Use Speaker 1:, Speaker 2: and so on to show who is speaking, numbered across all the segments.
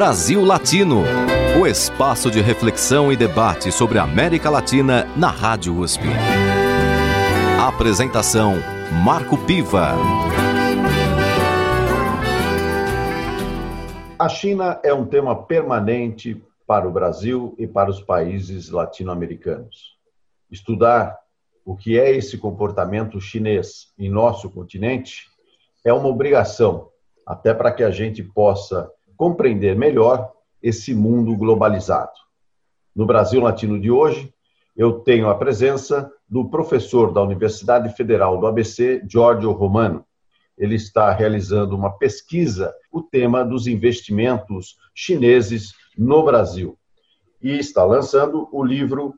Speaker 1: Brasil Latino, o espaço de reflexão e debate sobre a América Latina na Rádio USP. Apresentação Marco Piva.
Speaker 2: A China é um tema permanente para o Brasil e para os países latino-americanos. Estudar o que é esse comportamento chinês em nosso continente é uma obrigação, até para que a gente possa compreender melhor esse mundo globalizado. No Brasil Latino de hoje, eu tenho a presença do professor da Universidade Federal do ABC, Giorgio Romano. Ele está realizando uma pesquisa, o tema dos investimentos chineses no Brasil. E está lançando o livro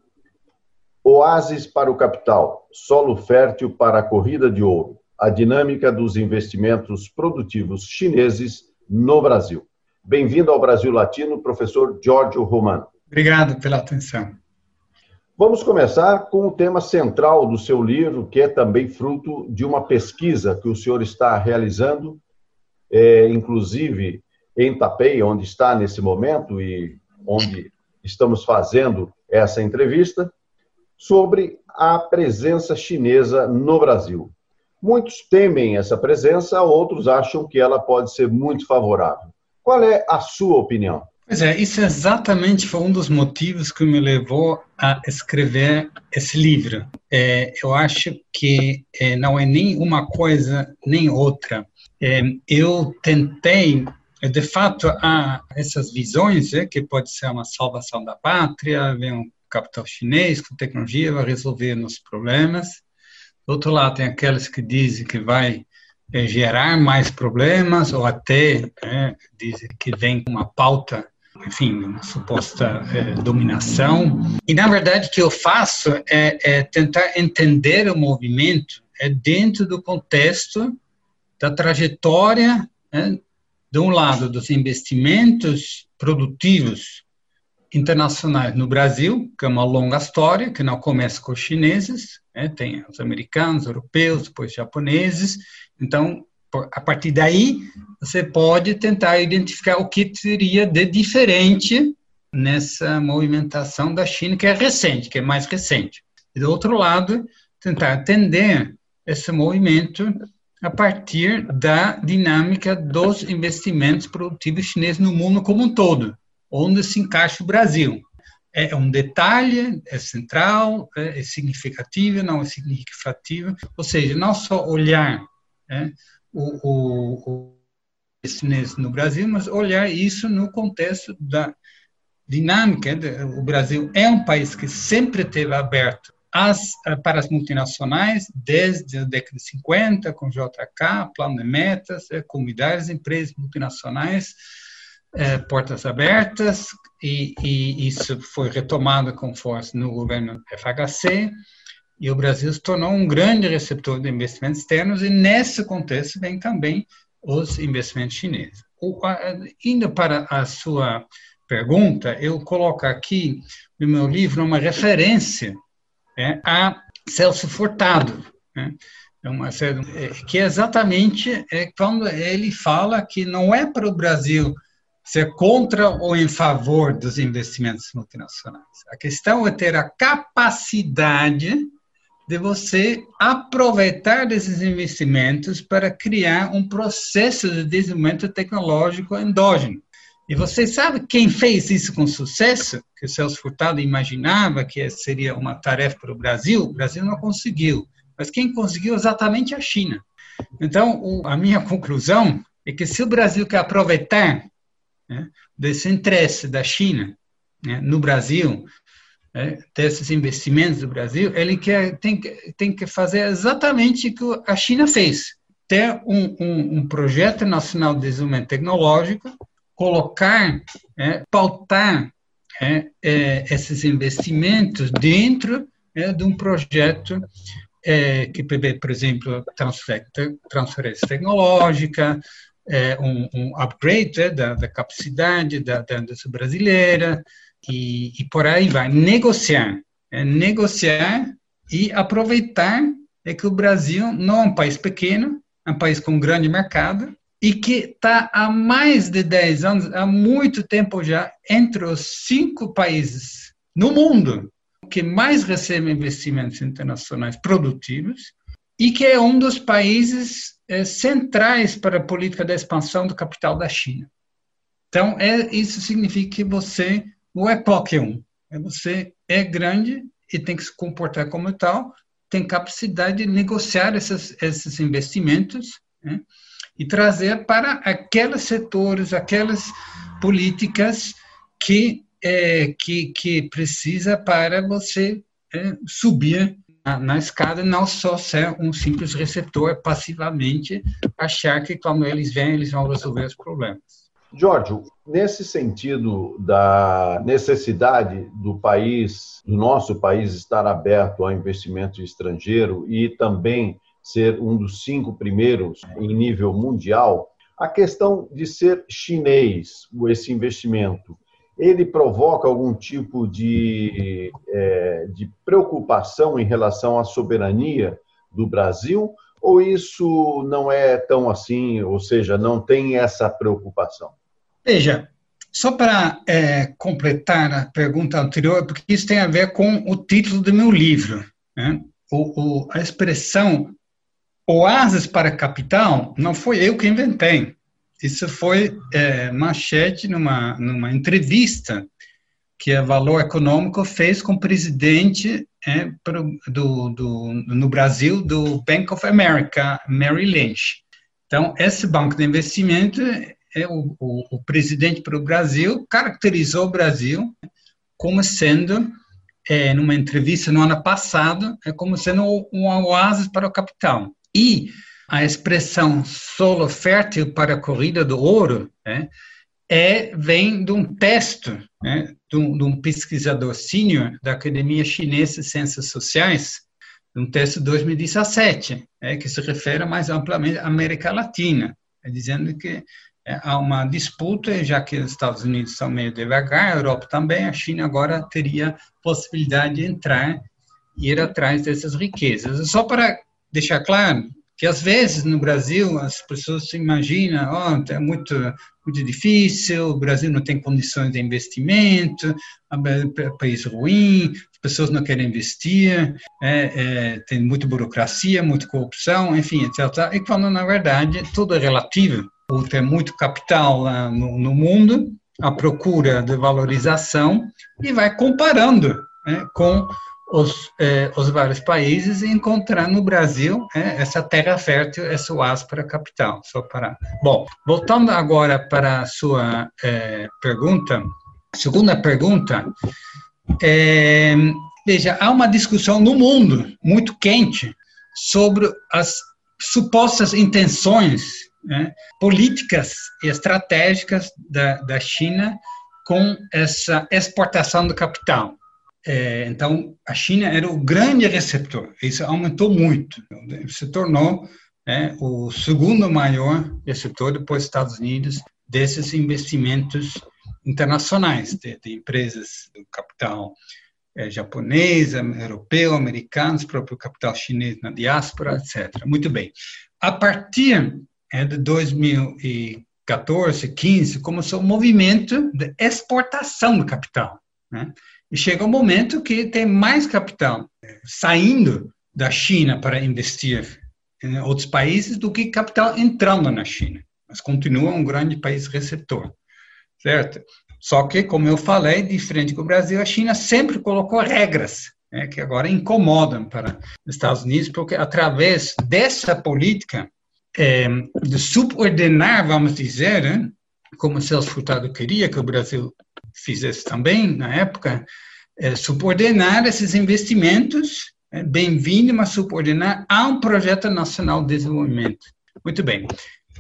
Speaker 2: Oásis para o Capital, Solo Fértil para a Corrida de Ouro, a dinâmica dos investimentos produtivos chineses no Brasil. Bem-vindo ao Brasil Latino, professor Giorgio Romano.
Speaker 3: Obrigado pela atenção.
Speaker 2: Vamos começar com o tema central do seu livro, que é também fruto de uma pesquisa que o senhor está realizando, é, inclusive em Tapei, onde está nesse momento e onde estamos fazendo essa entrevista, sobre a presença chinesa no Brasil. Muitos temem essa presença, outros acham que ela pode ser muito favorável. Qual é a sua opinião?
Speaker 3: Pois é, isso exatamente foi um dos motivos que me levou a escrever esse livro. É, eu acho que é, não é nem uma coisa nem outra. É, eu tentei, de fato, há essas visões, é, que pode ser uma salvação da pátria, vem um capital chinês com tecnologia, vai resolver nossos problemas. Do outro lado, tem aqueles que dizem que vai é, gerar mais problemas ou até é, dizem que vem uma pauta, enfim, uma suposta é, dominação. E, na verdade, o que eu faço é, é tentar entender o movimento é dentro do contexto da trajetória, né, de um lado, dos investimentos produtivos internacionais no Brasil, que é uma longa história, que não começa com os chineses, né, tem os americanos, europeus, depois japoneses, então, a partir daí, você pode tentar identificar o que teria de diferente nessa movimentação da China, que é recente, que é mais recente. E, do outro lado, tentar entender esse movimento a partir da dinâmica dos investimentos produtivos chineses no mundo como um todo, onde se encaixa o Brasil. É um detalhe, é central, é significativo, não é significativo, ou seja, não só olhar né, o, o, o chinês no Brasil, mas olhar isso no contexto da dinâmica. O Brasil é um país que sempre teve aberto as, para as multinacionais desde a década de 50, com JK, plano de metas, é, comunidades, empresas multinacionais, é, portas abertas, e, e, isso foi retomado com força no governo FHC. E o Brasil se tornou um grande receptor de investimentos externos, e nesse contexto vem também os investimentos chineses. O, a, indo para a sua pergunta, eu coloco aqui no meu livro uma referência é, a Celso Furtado, né? é uma, é, que é exatamente é quando ele fala que não é para o Brasil ser contra ou em favor dos investimentos multinacionais. A questão é ter a capacidade de você aproveitar desses investimentos para criar um processo de desenvolvimento tecnológico endógeno. E você sabe quem fez isso com sucesso? Que o Celso Furtado imaginava que seria uma tarefa para o Brasil, o Brasil não conseguiu. Mas quem conseguiu exatamente a China. Então, a minha conclusão é que se o Brasil quer aproveitar né, desse interesse da China né, no Brasil, né, desses investimentos do Brasil, ele quer, tem, tem que fazer exatamente o que a China fez. Ter um, um, um projeto nacional de desenvolvimento tecnológico, colocar, é, pautar é, é, esses investimentos dentro é, de um projeto é, que prevê, por exemplo, transferência tecnológica, é, um, um, upgrade é, da, da, capacidade da, da indústria brasileira, e, e por aí vai. Negociar. É, negociar e aproveitar é que o Brasil não é um país pequeno, é um país com um grande mercado, e que está há mais de 10 anos, há muito tempo já, entre os cinco países no mundo que mais recebem investimentos internacionais produtivos e que é um dos países é, centrais para a política de expansão do capital da China. Então, é, isso significa que você não é qualquer um. É você é grande e tem que se comportar como tal, tem capacidade de negociar esses, esses investimentos né, e trazer para aqueles setores, aquelas políticas que, é, que, que precisa para você é, subir na, escada, não só ser um simples receptor passivamente, achar que quando eles vêm, eles vão resolver os problemas.
Speaker 2: Jorge, nesse sentido da necessidade do país, do nosso país, estar aberto ao investimento estrangeiro e também ser um dos cinco primeiros em nível mundial, a questão de ser chinês, esse investimento, ele provoca algum tipo de, é, de preocupação em relação à soberania do Brasil? Ou isso não é tão assim, ou seja, não tem essa preocupação?
Speaker 3: Veja, só para é, completar a pergunta anterior, porque isso tem a ver com o título do meu livro. Né? O, o, a expressão oásis para capital não foi eu que inventei. Isso foi é, manchete numa, numa entrevista que a Valor Econômico fez com o presidente é, pro, do, do, no Brasil do Bank of America, Mary Lynch. Então, esse banco de investimento é, o, o, o presidente para o Brasil caracterizou o Brasil como sendo, é, numa entrevista no ano passado, é como sendo um oásis para o capital. E a expressão solo fértil para a corrida do ouro né, é, vem de um texto né, de, um, de um pesquisador sênior da Academia Chinesa de Ciências Sociais, um texto de 2017, é, que se refere mais amplamente à América Latina, é, dizendo que é, há uma disputa, já que os Estados Unidos são meio devagar, a Europa também, a China agora teria possibilidade de entrar e ir atrás dessas riquezas. Só para deixar claro que às vezes no Brasil as pessoas se imaginam, oh, é muito muito difícil, o Brasil não tem condições de investimento, é um país ruim, as pessoas não querem investir, é, é, tem muita burocracia, muita corrupção, enfim, etc. E quando na verdade tudo é relativo por ter muito capital no, no mundo, a procura de valorização e vai comparando né, com os, eh, os, vários países e encontrar no Brasil eh, essa terra fértil, essa oásis para a capital. Só para. Bom, voltando agora para a sua eh, pergunta, segunda pergunta, veja, há uma discussão no mundo muito quente sobre as supostas intenções né, políticas e estratégicas da, da China com essa exportação do capital. É, então, a China era o grande receptor, isso aumentou muito, se tornou é, o segundo maior receptor, depois dos Estados Unidos, desses investimentos internacionais, de, de empresas do capital é, japonês, europeu, americano, próprio capital chinês na diáspora, etc. Muito bem. A partir é de 2014, 15, começou o movimento de exportação do capital. Né? E chega um momento que tem mais capital saindo da China para investir em outros países do que capital entrando na China. Mas continua um grande país receptor, certo? Só que, como eu falei, diferente do Brasil, a China sempre colocou regras né, que agora incomodam para os Estados Unidos, porque através dessa política é, de subordenar, vamos dizer, né, como Celso Furtado queria que o Brasil fizesse também na época, é, subordenar esses investimentos, é, bem-vindo, mas subordenar a um projeto nacional de desenvolvimento. Muito bem.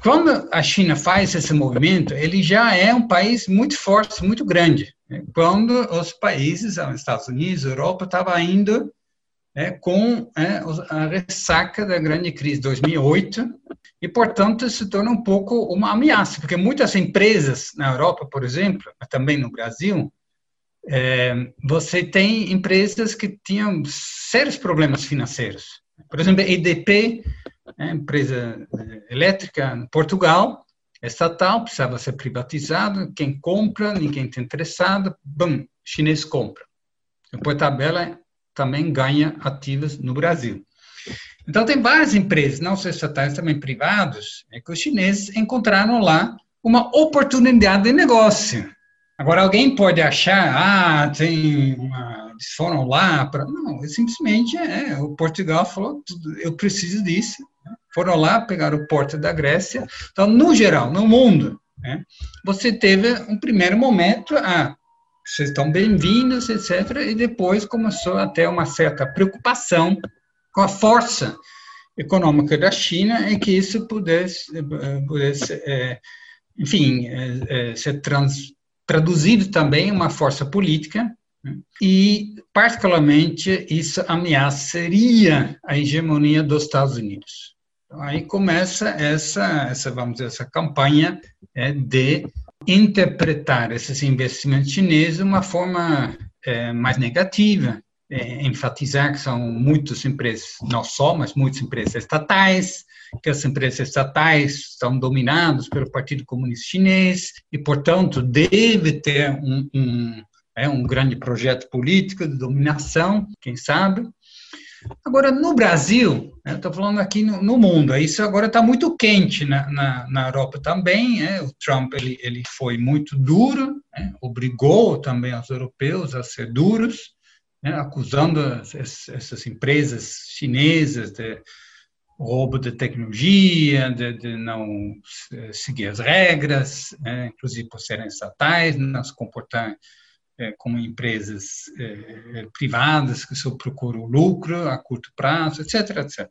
Speaker 3: Quando a China faz esse movimento, ele já é um país muito forte, muito grande. Né. Quando os países, os Estados Unidos, Europa, estavam indo é, com é, a ressaca da grande crise de 2008 e, portanto, se torna um pouco uma ameaça, porque muitas empresas na Europa, por exemplo, mas também no Brasil, é, você tem empresas que tinham sérios problemas financeiros. Por exemplo, a EDP, é, empresa é, elétrica em Portugal, estatal, precisava ser privatizado, quem compra, ninguém está interessado, bum, chinês compra. Depois a tabela também ganha ativos no Brasil. Então, tem várias empresas, não só estatais, também privados, é que os chineses encontraram lá uma oportunidade de negócio. Agora, alguém pode achar, ah, tem uma, eles foram lá para. Não, simplesmente é, o Portugal falou, eu preciso disso. Foram lá, pegaram o porto da Grécia. Então, no geral, no mundo, né, você teve um primeiro momento, ah, vocês estão bem-vindos, etc. E depois começou a ter uma certa preocupação com a força econômica da China e que isso pudesse, eh, pudesse é, enfim, é, é, ser trans, traduzido também em uma força política né? e, particularmente, isso ameaçaria a hegemonia dos Estados Unidos. Então, aí começa essa, essa, vamos dizer, essa campanha de interpretar esses investimentos chineses de uma forma é, mais negativa, é, enfatizar que são muitas empresas, não só, mas muitas empresas estatais, que as empresas estatais estão dominadas pelo Partido Comunista Chinês e, portanto, deve ter um, um, é, um grande projeto político de dominação, quem sabe, Agora, no Brasil, né, estou falando aqui no, no, mundo, isso agora está muito quente na, na, na, Europa também. É, o Trump ele, ele foi muito duro, né, obrigou também os europeus a ser duros, né, acusando as, essas empresas chinesas de roubo de tecnologia, de, de não seguir as regras, né, inclusive por serem estatais, não se comportar é, como empresas é, é, privadas que só procuram lucro a curto prazo, etc, etc.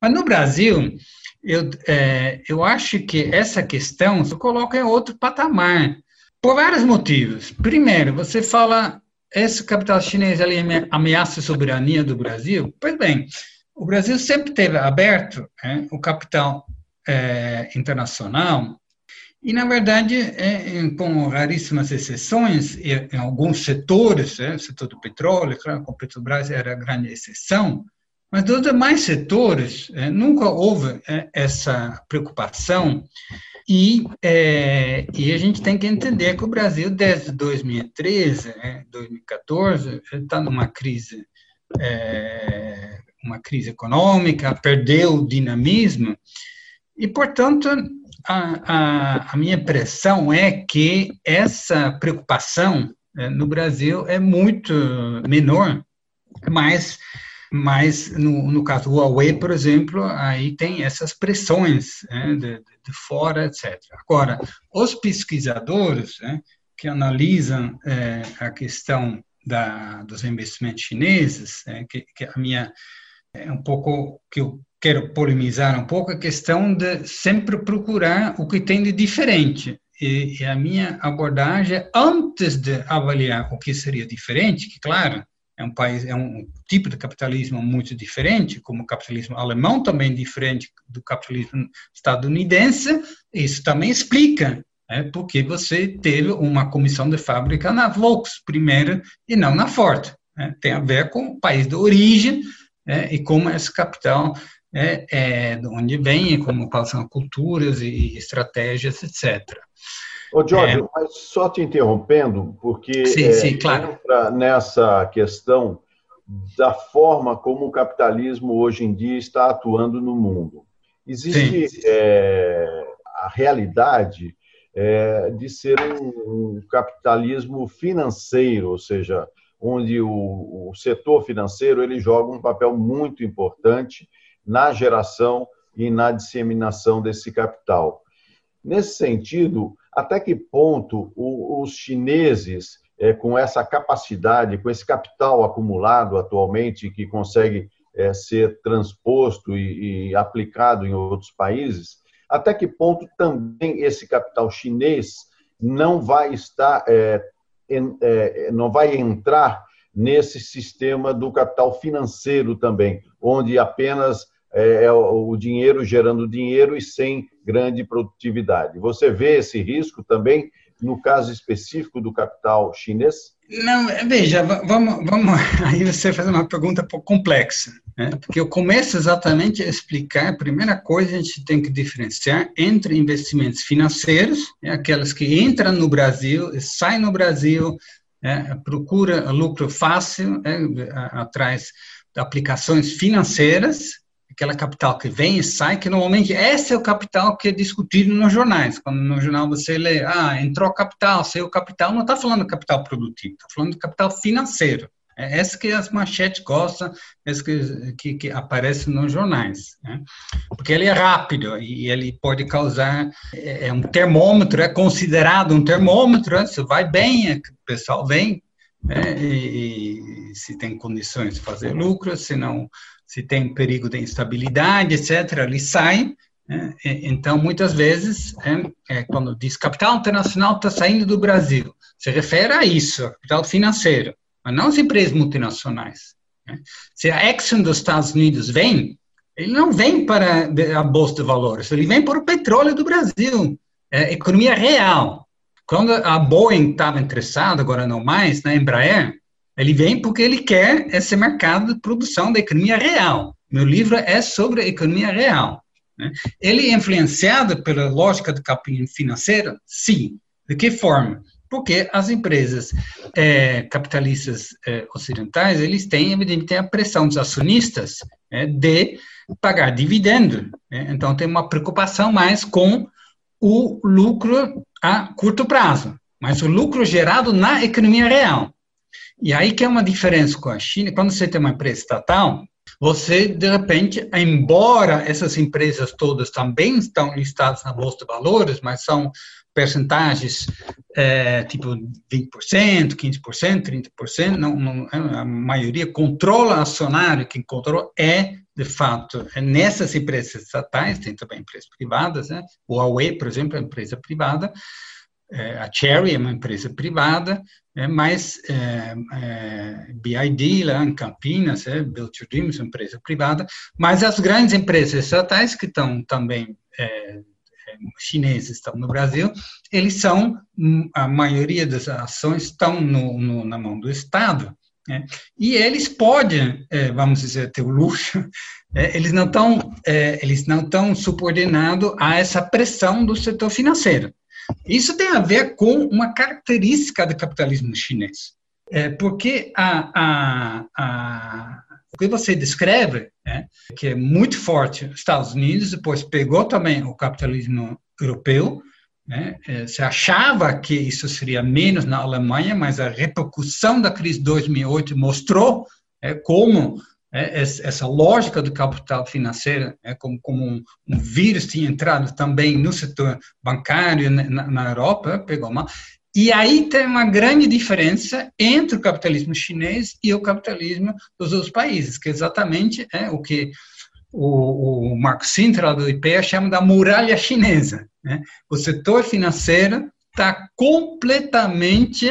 Speaker 3: Mas no Brasil, eu, é, eu acho que essa questão se coloca em outro patamar, por vários motivos. Primeiro, você fala, esse capital chinês ali ameaça a soberania do Brasil? Pois bem, o Brasil sempre teve aberto é, o capital é, internacional e, na verdade, é, com raríssimas exceções, em alguns setores, é, o setor do petróleo, claro, com Petrobras era a grande exceção, mas dos demais setores, é, nunca houve é, essa preocupação. E, é, e a gente tem que entender que o Brasil, desde 2013, 2014, está numa crise, é, uma crise econômica, perdeu o dinamismo, e, portanto, a, a, a minha impressão é que essa preocupação é, no Brasil é muito menor, mas, mas no, no caso do Huawei, por exemplo, aí tem essas pressões né, de, de, fora, etc. Agora, os pesquisadores né, que analisam é, a questão da, dos investimentos chineses, é, que, que a minha é um pouco que eu quero polemizar um pouco a questão de sempre procurar o que tem de diferente. E, e, a minha abordagem, antes de avaliar o que seria diferente, que, claro, é um país, é um tipo de capitalismo muito diferente, como o capitalismo alemão também diferente do capitalismo estadunidense, isso também explica né, porque você teve uma comissão de fábrica na Volks primeiro e não na Ford. Né, tem a ver com o país de origem né, e como esse capital é, é, de onde vem, como passam culturas e estratégias, etc.
Speaker 2: Ô, Jorge, é, mas só te interrompendo, porque
Speaker 3: sim, é, sim, claro.
Speaker 2: entra nessa questão da forma como o capitalismo hoje em dia está atuando no mundo. Existe é, a realidade é, de ser um, um, capitalismo financeiro, ou seja, onde o, o setor financeiro ele joga um papel muito importante na geração e na disseminação desse capital. Nesse sentido, até que ponto os chineses, é, com essa capacidade, com esse capital acumulado atualmente, que consegue é, ser transposto e, aplicado em outros países, até que ponto também esse capital chinês não vai estar, é, não vai entrar nesse sistema do capital financeiro também, onde apenas é, é o dinheiro gerando dinheiro e sem grande produtividade. Você vê esse risco também no caso específico do capital chinês?
Speaker 3: Não, veja, vamos, vamos aí você faz uma pergunta complexa, né? porque eu começo exatamente a explicar, a primeira coisa a gente tem que diferenciar entre investimentos financeiros, né? aquelas que entram no Brasil, saem no Brasil, né? procura lucro fácil, né? atrás de aplicações financeiras, aquela capital que vem e sai, que normalmente esse é o capital que é discutido nos jornais. Quando no jornal você lê, ah, entrou capital, saiu capital, não está falando capital produtivo, está falando capital financeiro. É essa que as manchetes gostam, essa que, que, que aparece nos jornais. Né? Porque ele é rápido e ele pode causar, é, é um termômetro, é considerado um termômetro, né? se vai bem, é, o pessoal vem, né? e, e se tem condições de fazer lucro, se não se tem perigo de instabilidade, etc., ele sai. Né? Então, muitas vezes, é, é, quando diz capital internacional está saindo do Brasil, se refere a isso, a capital financeiro, mas não as empresas multinacionais. Né? Se a Exxon dos Estados Unidos vem, ele não vem para a Bolsa de Valores, ele vem para o petróleo do Brasil, é economia real. Quando a Boeing estava interessada, agora não mais, na Embraer, ele vem porque ele quer esse mercado de produção da economia real. Meu livro é sobre a economia real. Né? Ele é influenciado pela lógica do capitalismo financeiro? Sim. De que forma? Porque as empresas é, capitalistas é, ocidentais, eles têm, evidentemente, a pressão dos acionistas é, de pagar dividendo. Né? Então, tem uma preocupação mais com o lucro a curto prazo, mas o lucro gerado na economia real. E aí que é uma diferença com a China. Quando você tem uma empresa estatal, você, de repente, embora essas empresas todas também estão listadas na Bolsa de Valores, mas são percentagens é, tipo 20%, 15%, 30%, não, não, a maioria controla acionário, quem controla é, de fato, é nessas empresas estatais, tem também empresas privadas, né? o Huawei, por exemplo, é uma empresa privada, a Cherry é uma empresa privada, é, mas é, é, BID lá em Campinas, é, Build Your Dreams, uma empresa privada, mas as grandes empresas estatais que estão também é, é, chineses estão no Brasil, eles são a maioria das ações estão no, no, na mão do Estado. Né? E eles podem, é, vamos dizer, ter o luxo, é, eles não estão, é, eles não estão subordinados a essa pressão do setor financeiro. Isso tem a ver com uma característica do capitalismo chinês, é, porque a, a, a, o que você descreve, é, que é muito forte nos Estados Unidos, depois pegou também o capitalismo europeu, né? É, se achava que isso seria menos na Alemanha, mas a repercussão da crise de 2008 mostrou é, como é, essa lógica do capital financeiro, é como, como um, um, vírus tinha entrado também no setor bancário na, na Europa, pegou mal. E aí tem uma grande diferença entre o capitalismo chinês e o capitalismo dos outros países, que exatamente é o que o, o Marco Sintra do IPEA chama da muralha chinesa. Né? O setor financeiro está completamente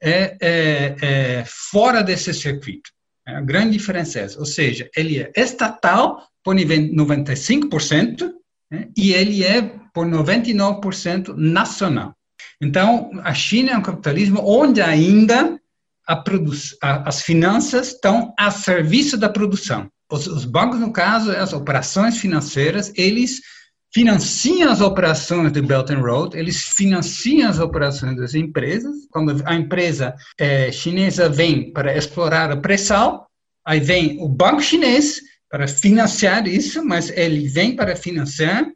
Speaker 3: é, é, é, fora desse circuito. A grande diferença é. Ou seja, ele é estatal por 95% né, e ele é por 99% nacional. Então, a China é um capitalismo onde ainda a a, as finanças estão a serviço da produção. Os, os bancos, no caso, as operações financeiras, eles financiam as operações do Belt and Road, eles financiam as operações das empresas. Quando a empresa é, chinesa vem para explorar o pré-sal, aí vem o banco chinês para financiar isso, mas ele vem para financiar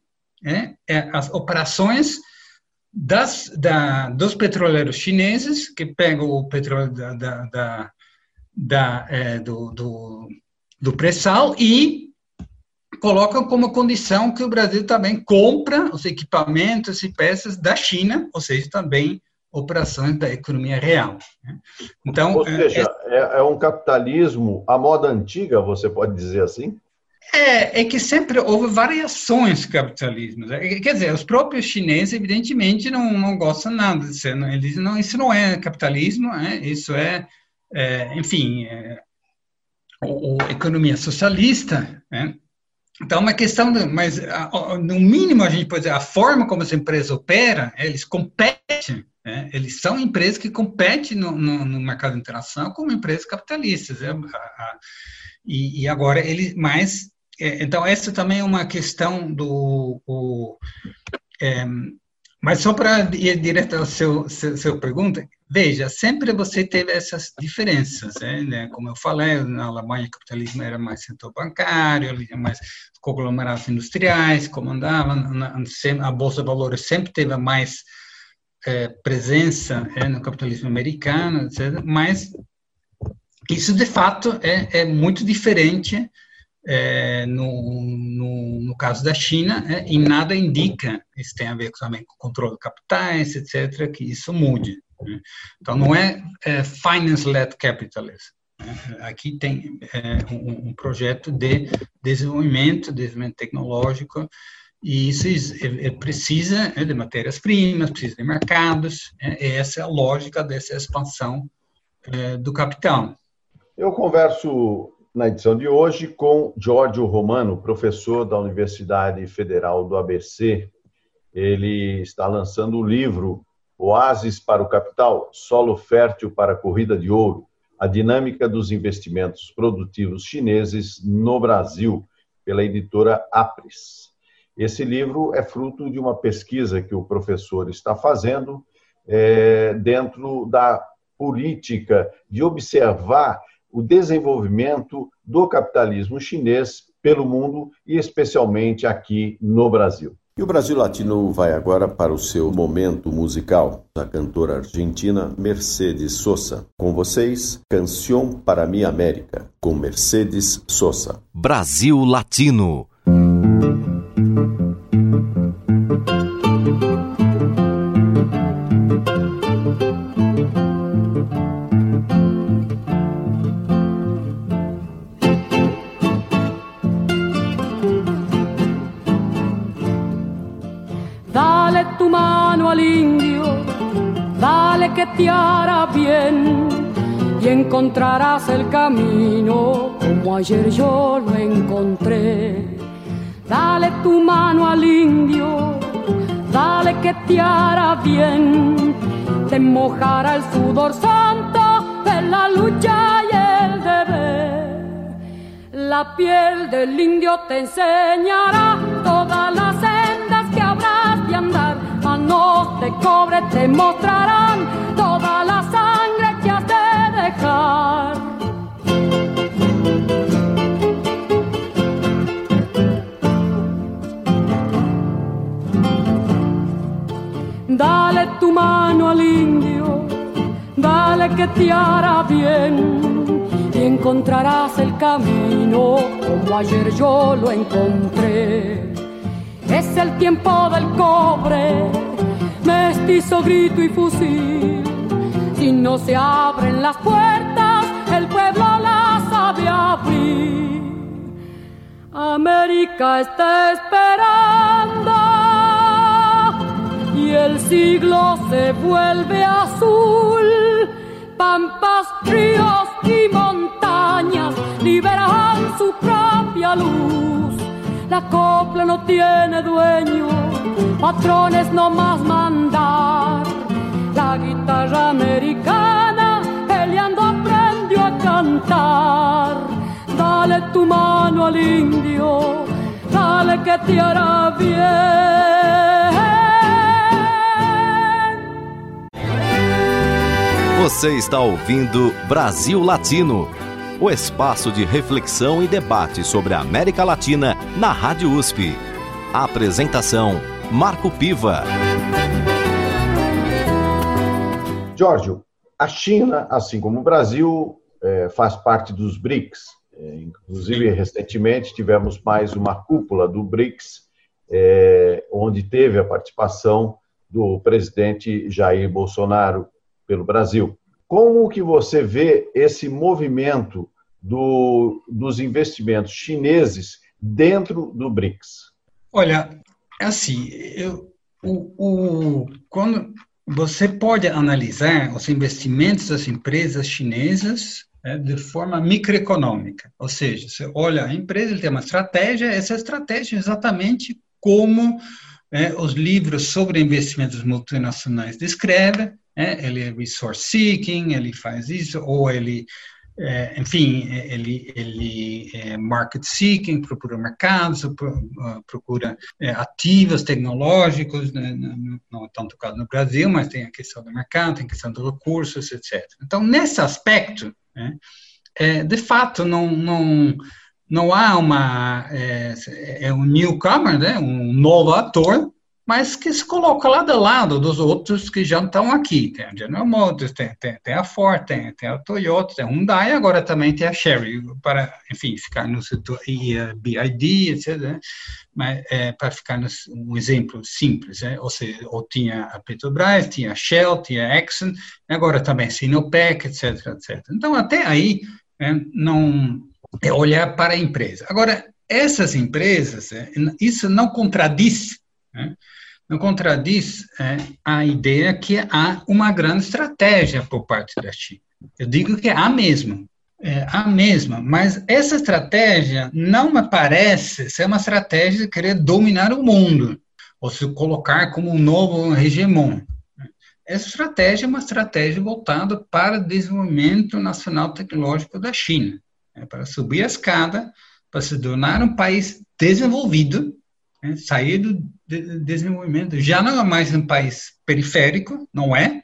Speaker 3: é, é, as operações das, da, dos petroleiros chineses, que pegam o petróleo da, da, da, da é, do, do, do pré-sal e colocam como condição que o Brasil também compra os equipamentos e peças da China, ou seja, também operações da economia real. Né?
Speaker 2: Então, ou é, seja, é, é um capitalismo à moda antiga, você pode dizer assim?
Speaker 3: É, é que sempre houve variações do capitalismo. Né? Quer dizer, os próprios chineses, evidentemente, não, não gostam nada disso. Eles não, isso não é capitalismo, é, isso é, é enfim, é, o, o, economia socialista, né? Então, uma questão, de, mas no mínimo a gente pode dizer, a forma como essa empresa opera, eles competem É, eles são empresas que competem no, no, no mercado internacional como empresas capitalistas. É, a, e, e, agora ele mais é, então essa também é uma questão do o, é, mas só para ir direto seu, seu, pergunta, veja, sempre você teve essas diferenças, né? né? Como eu falei, na Alemanha o capitalismo era mais setor bancário, mais conglomerados industriais, comandava, na, a Bolsa de Valores sempre teve mais é, presença é, no capitalismo americano, etc. Mas isso, de fato, é, é muito diferente é, no, no, no, caso da China, é, e nada indica, isso tem a ver também com o controle de capitais, etc., que isso mude. Então, não é, é finance-led capitalism. Né? Aqui tem é, um, um, projeto de desenvolvimento, desenvolvimento tecnológico, e isso precisa né, de matérias-primas, precisa de mercados, né? essa é a lógica dessa expansão é, do capital.
Speaker 2: Eu converso na edição de hoje com Giorgio Romano, professor da Universidade Federal do ABC. Ele está lançando o livro Oásis para o Capital, Solo Fértil para a Corrida de Ouro, a dinâmica dos investimentos produtivos chineses no Brasil, pela editora Apres. Esse livro é fruto de uma pesquisa que o professor está fazendo é, dentro da política de observar o desenvolvimento do capitalismo chinês pelo mundo e especialmente aqui no Brasil.
Speaker 1: E o Brasil Latino vai agora para o seu momento musical. A cantora argentina Mercedes Sosa. Com vocês, Canção para Minha América, com Mercedes Sosa. Brasil Latino.
Speaker 4: Te hará bien y encontrarás el camino como ayer yo lo encontré. Dale tu mano al indio, dale que te hará bien, te mojará el sudor santo de la lucha y el deber. La piel del indio te enseñará manos de cobre te mostrarán toda la sangre que has de dejar. Dale tu mano al indio, dale que te hará bien y encontrarás el camino como ayer yo lo encontré. Es el tiempo del cobre, mestizo, grito y fusil si no se abren las puertas, el pueblo las sabe abrir. América está esperando y el siglo se vuelve azul. Pampas, ríos y montañas liberan su propia luz. La copla no tiene dueño, patrones no más mandar la guitarra americana peleando aprendió a cantar. Dale tu mano al indio, dale que te hará bien.
Speaker 1: Você está ouvindo Brasil Latino, o espaço de reflexão e debate sobre a América Latina na Rádio USP. apresentação: Marco Piva.
Speaker 2: Giorgio, a China, assim como o Brasil, é, faz parte dos BRICS. É, inclusive, recentemente tivemos mais uma cúpula do BRICS, é, onde teve a participação do presidente Jair Bolsonaro pelo Brasil. Como que você vê esse movimento do, dos investimentos chineses dentro do BRICS?
Speaker 3: Olha, assim, eu, o, o, quando você pode analisar os investimentos das empresas chinesas né, de forma microeconômica, ou seja, você olha a empresa, tem uma estratégia, essa estratégia é exatamente como é, os livros sobre investimentos multinacionais descreve, é, ele é resource seeking, ele faz isso, ou ele é, enfim, ele, ele é market seeking, procura mercados, ah, procura é, ativos tecnológicos, né, não é tanto caso no Brasil, mas tem a questão do mercado, tem a questão dos recursos, etc. Então, nesse aspecto, né, é, de fato, não, não, não há uma. É, é um newcomer, né, um novo ator, mas que se coloca lado a lado dos outros que já estão aqui. Tem a General Motors, tem, tem, tem a Ford, tem, tem, a Toyota, tem a Hyundai, agora também tem a Chery, para, enfim, ficar no setor, e a BID, etc., né? mas é, para ficar no, um exemplo simples, né? ou seja, ou tinha a Petrobras, tinha a Shell, tinha a Exxon, agora também Sinopec, etc., etc. Então, até aí, é, não é olhar para a empresa. Agora, essas empresas, é, isso não contradiz né? não contradiz é, a ideia que há uma grande estratégia por parte da China. Eu digo que há mesmo, é, há mesmo, mas essa estratégia não me parece ser uma estratégia de querer dominar o mundo, ou se colocar como um novo hegemon. Essa estratégia é uma estratégia voltada para o desenvolvimento nacional tecnológico da China, é, para subir a escada, para se tornar um país desenvolvido, né, sair do de desenvolvimento. Já não é mais um país periférico, não é?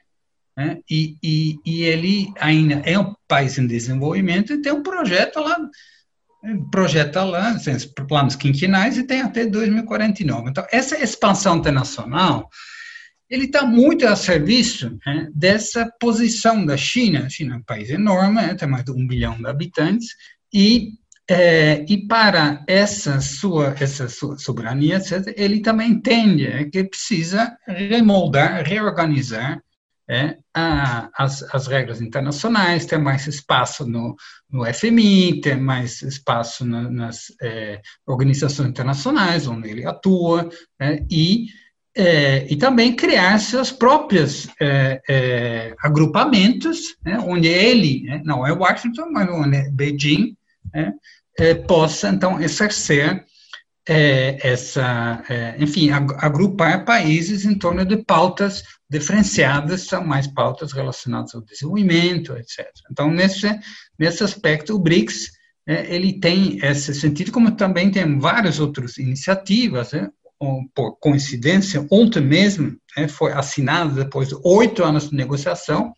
Speaker 3: Né? E, e, e, ele ainda é um país em desenvolvimento e tem um projeto lá, projeta lá, tem planos quinquenais e tem até 2049. Então, essa expansão internacional, ele está muito a serviço né, dessa posição da China. A China é um país enorme, né, tem mais de um bilhão de habitantes, e é, e para essa sua, essa sua soberania, etc., ele também entende é, que precisa remoldar, reorganizar é, a, as, as, regras internacionais, ter mais espaço no, no FMI, ter mais espaço na, nas é, organizações internacionais onde ele atua, é, e, é, e também criar seus próprios é, agrupamentos, né, onde ele, né, não é Washington, mas onde é Beijing, né, é, possa, então, exercer é, essa, é, enfim, agrupar países em torno de pautas diferenciadas, são mais pautas relacionadas ao desenvolvimento, etc. Então, nesse, nesse aspecto, o BRICS, é, ele tem esse sentido, como também tem várias outras iniciativas, né? por coincidência, ontem mesmo né, foi assinado, depois de oito anos de negociação,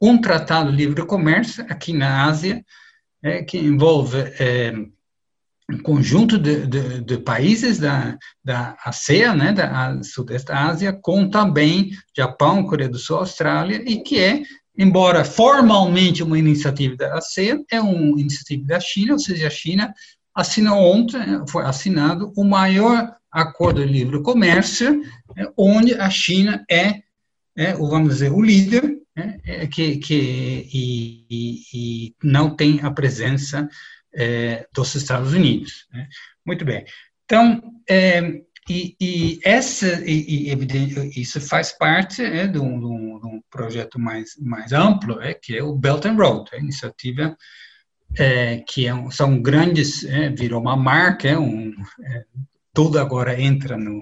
Speaker 3: um tratado de livre comércio aqui na Ásia, é, que envolve é, um conjunto de, de, de, países da, da ASEAN, né, da Sudeste Ásia, com também Japão, Coreia do Sul, Austrália, e que é, embora formalmente uma iniciativa da ASEAN, é uma iniciativa da China, ou seja, a China assinou ontem, foi assinado o maior acordo de livre comércio, é, onde a China é, é, vamos dizer, o líder, né, é, que, que e, e, e, não tem a presença é, dos Estados Unidos. Né? Muito bem. Então, é, e, e, essa, e, e, isso faz parte é, de, um, de, um, projeto mais, mais amplo, é, que é o Belt and Road, a iniciativa é, que é, são grandes, é, virou uma marca, um, tudo agora entra no,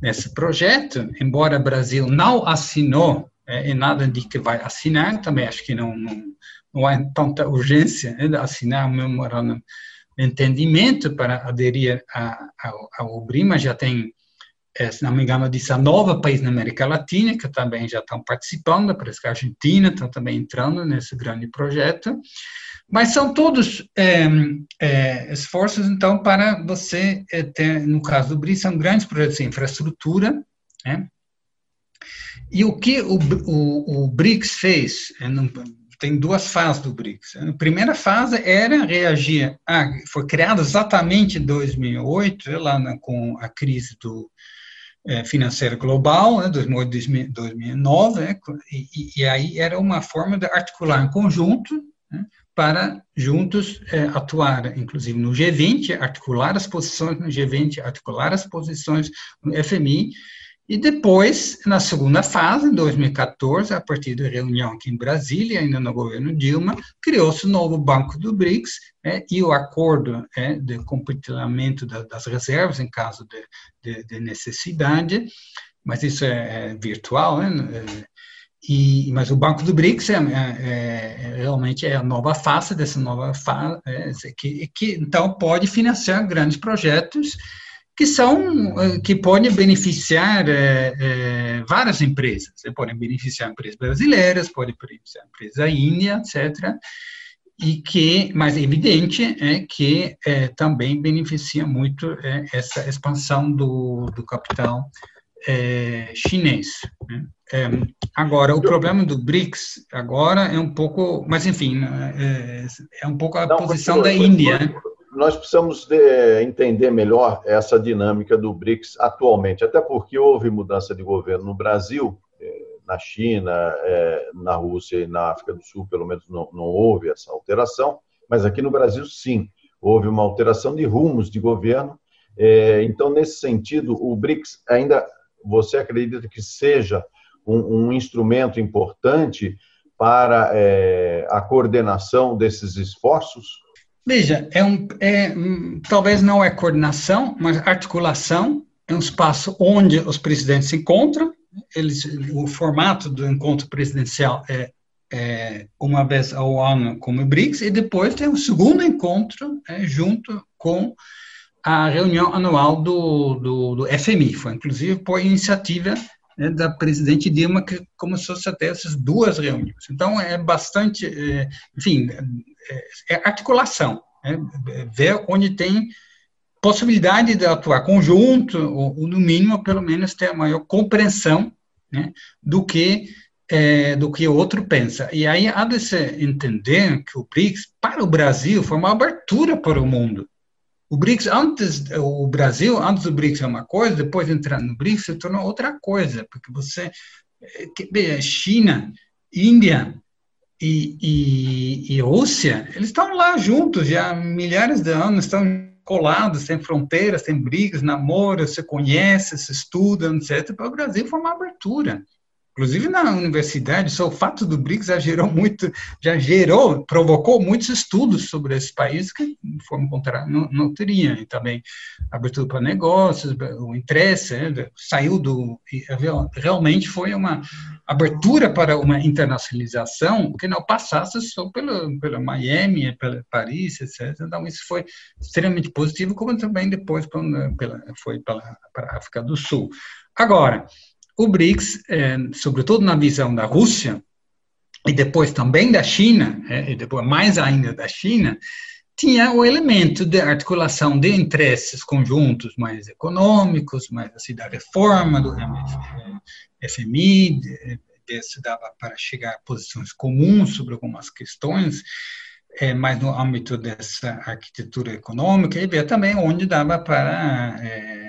Speaker 3: nesse projeto, embora o Brasil não assinou é, nada de que vai assinar, também acho que não, não, não há tanta urgência né, de assinar o memorando de entendimento para aderir a, ao, ao BRIMA, já tem, é, se não me engano, 19 países na América Latina que também já estão participando, parece que a Argentina está também entrando nesse grande projeto, mas são todos é, é, esforços, então, para você é, ter, no caso do BRI, são grandes projetos de infraestrutura, né? E o que o, o, o BRICS fez, é, tem duas fases do BRICS. A primeira fase era reagir, a, foi criado exatamente em 2008, lá na, com a crise do, é, financeira global, né, 2008, 2009, né, e, e, aí era uma forma de articular em conjunto né, para juntos é, atuar, inclusive no G20, articular as posições no G20, articular as posições no FMI, E depois, na segunda fase, em 2014, a partir da reunião aqui em Brasília, ainda no governo Dilma, criou-se o novo Banco do BRICS é, e o acordo é, de compartilhamento da, das reservas em caso de, de, de necessidade, mas isso é, é virtual, né? É, e, mas o Banco do BRICS é, é, é, realmente é a nova face dessa nova fase, é, que, que então pode financiar grandes projetos que são eh, que podem beneficiar é, é, várias empresas. Podem beneficiar empresas brasileiras, podem beneficiar empresas da Índia, etc. E que, mas é evidente é que é, também beneficia muito essa expansão do, do capital chinês. Né? agora, o problema do BRICS agora é um pouco, mas enfim, é, um pouco a Não, posição da Índia. Né?
Speaker 2: Nós precisamos de, entender melhor essa dinâmica do BRICS atualmente, até porque houve mudança de governo no Brasil, eh, na China, eh, na Rússia e na África do Sul, pelo menos não, não houve essa alteração, mas aqui no Brasil, sim, houve uma alteração de rumos de governo. Eh, então, nesse sentido, o BRICS ainda, você acredita que seja um, um instrumento importante para a coordenação desses esforços?
Speaker 3: Veja, é um, é, talvez não é coordenação, mas articulação. É um espaço onde os presidentes se encontram. Eles, o formato do encontro presidencial é, é uma vez ao ano como o BRICS, e depois tem um segundo encontro é, junto com a reunião anual do, do, do FMI. Foi inclusive por iniciativa né, da presidente Dilma que começou a ter essas duas reuniões. Então, é bastante, é, enfim, é, é articulação, né, ver onde tem possibilidade de atuar conjunto, ou, ou, no mínimo, pelo menos, ter a maior compreensão né, do que é, do que o outro pensa. E aí há de se entender que o BRICS, para o Brasil, foi uma abertura para o mundo. O BRICS, antes, o Brasil, antes do BRICS é uma coisa, depois de entrar no BRICS se tornou outra coisa, porque você, eh, China, Índia e, e, e Rússia, eles estão lá juntos já há milhares de anos, estão colados, sem fronteiras, sem brigas, namoros, se conhece, se estuda, etc. Para o Brasil foi uma abertura. Inclusive na universidade, só o fato do BRICS já gerou muito, já gerou, provocou muitos estudos sobre esse país que, de forma não, não teria. E também abertura para negócios, o interesse né, saiu do. Realmente foi uma abertura para uma internacionalização que não passasse só pela, pela Miami, pela Paris, etc. Então, isso foi extremamente positivo, como também depois pela, foi para a África do Sul. Agora, o BRICS, é, sobretudo na visão da Rússia, e depois também da China, é, e depois mais ainda da China, tinha o elemento de articulação de interesses conjuntos mais econômicos, mais assim, da reforma do FMI, de, se dava para chegar a posições comuns sobre algumas questões, é, mais no âmbito dessa arquitetura econômica, e ver também onde dava para é,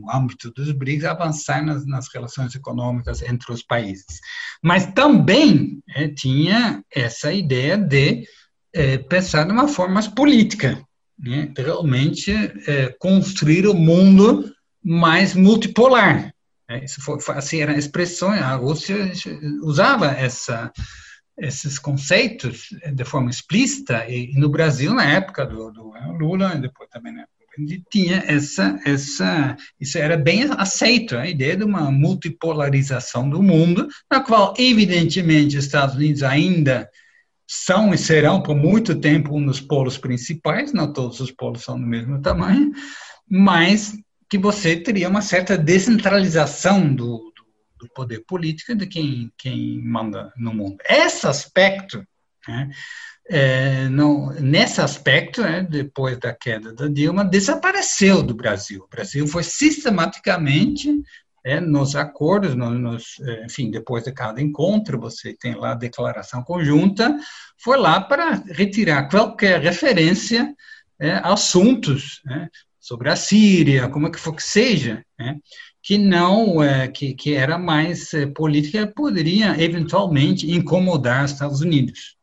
Speaker 3: no âmbito dos BRICS, avançar nas, nas relações econômicas entre os países. Mas também é, tinha essa ideia de é, pensar de uma forma mais política, né? realmente é, construir o um mundo mais multipolar. É, isso foi, assim, era a expressão, a Rússia usava essa, esses conceitos de forma explícita, e, no Brasil, na época do, do Lula, e depois também na tinha essa, essa, isso era bem aceito, a ideia de uma multipolarização do mundo, na qual, evidentemente, os Estados Unidos ainda são e serão por muito tempo um dos polos principais, não todos os polos são do mesmo tamanho, mas que você teria uma certa descentralização do, do, do poder político de quem, quem manda no mundo. Esse aspecto né, é, não, nesse aspecto, né, depois da queda da Dilma, desapareceu do Brasil. O Brasil foi sistematicamente é, nos acordos, no, nos, é, enfim, depois de cada encontro, você tem lá a declaração conjunta, foi lá para retirar qualquer referência é, a assuntos né, sobre a Síria, como é que for que seja, que não, é, que, que era mais é, política, poderia eventualmente incomodar os Estados Unidos.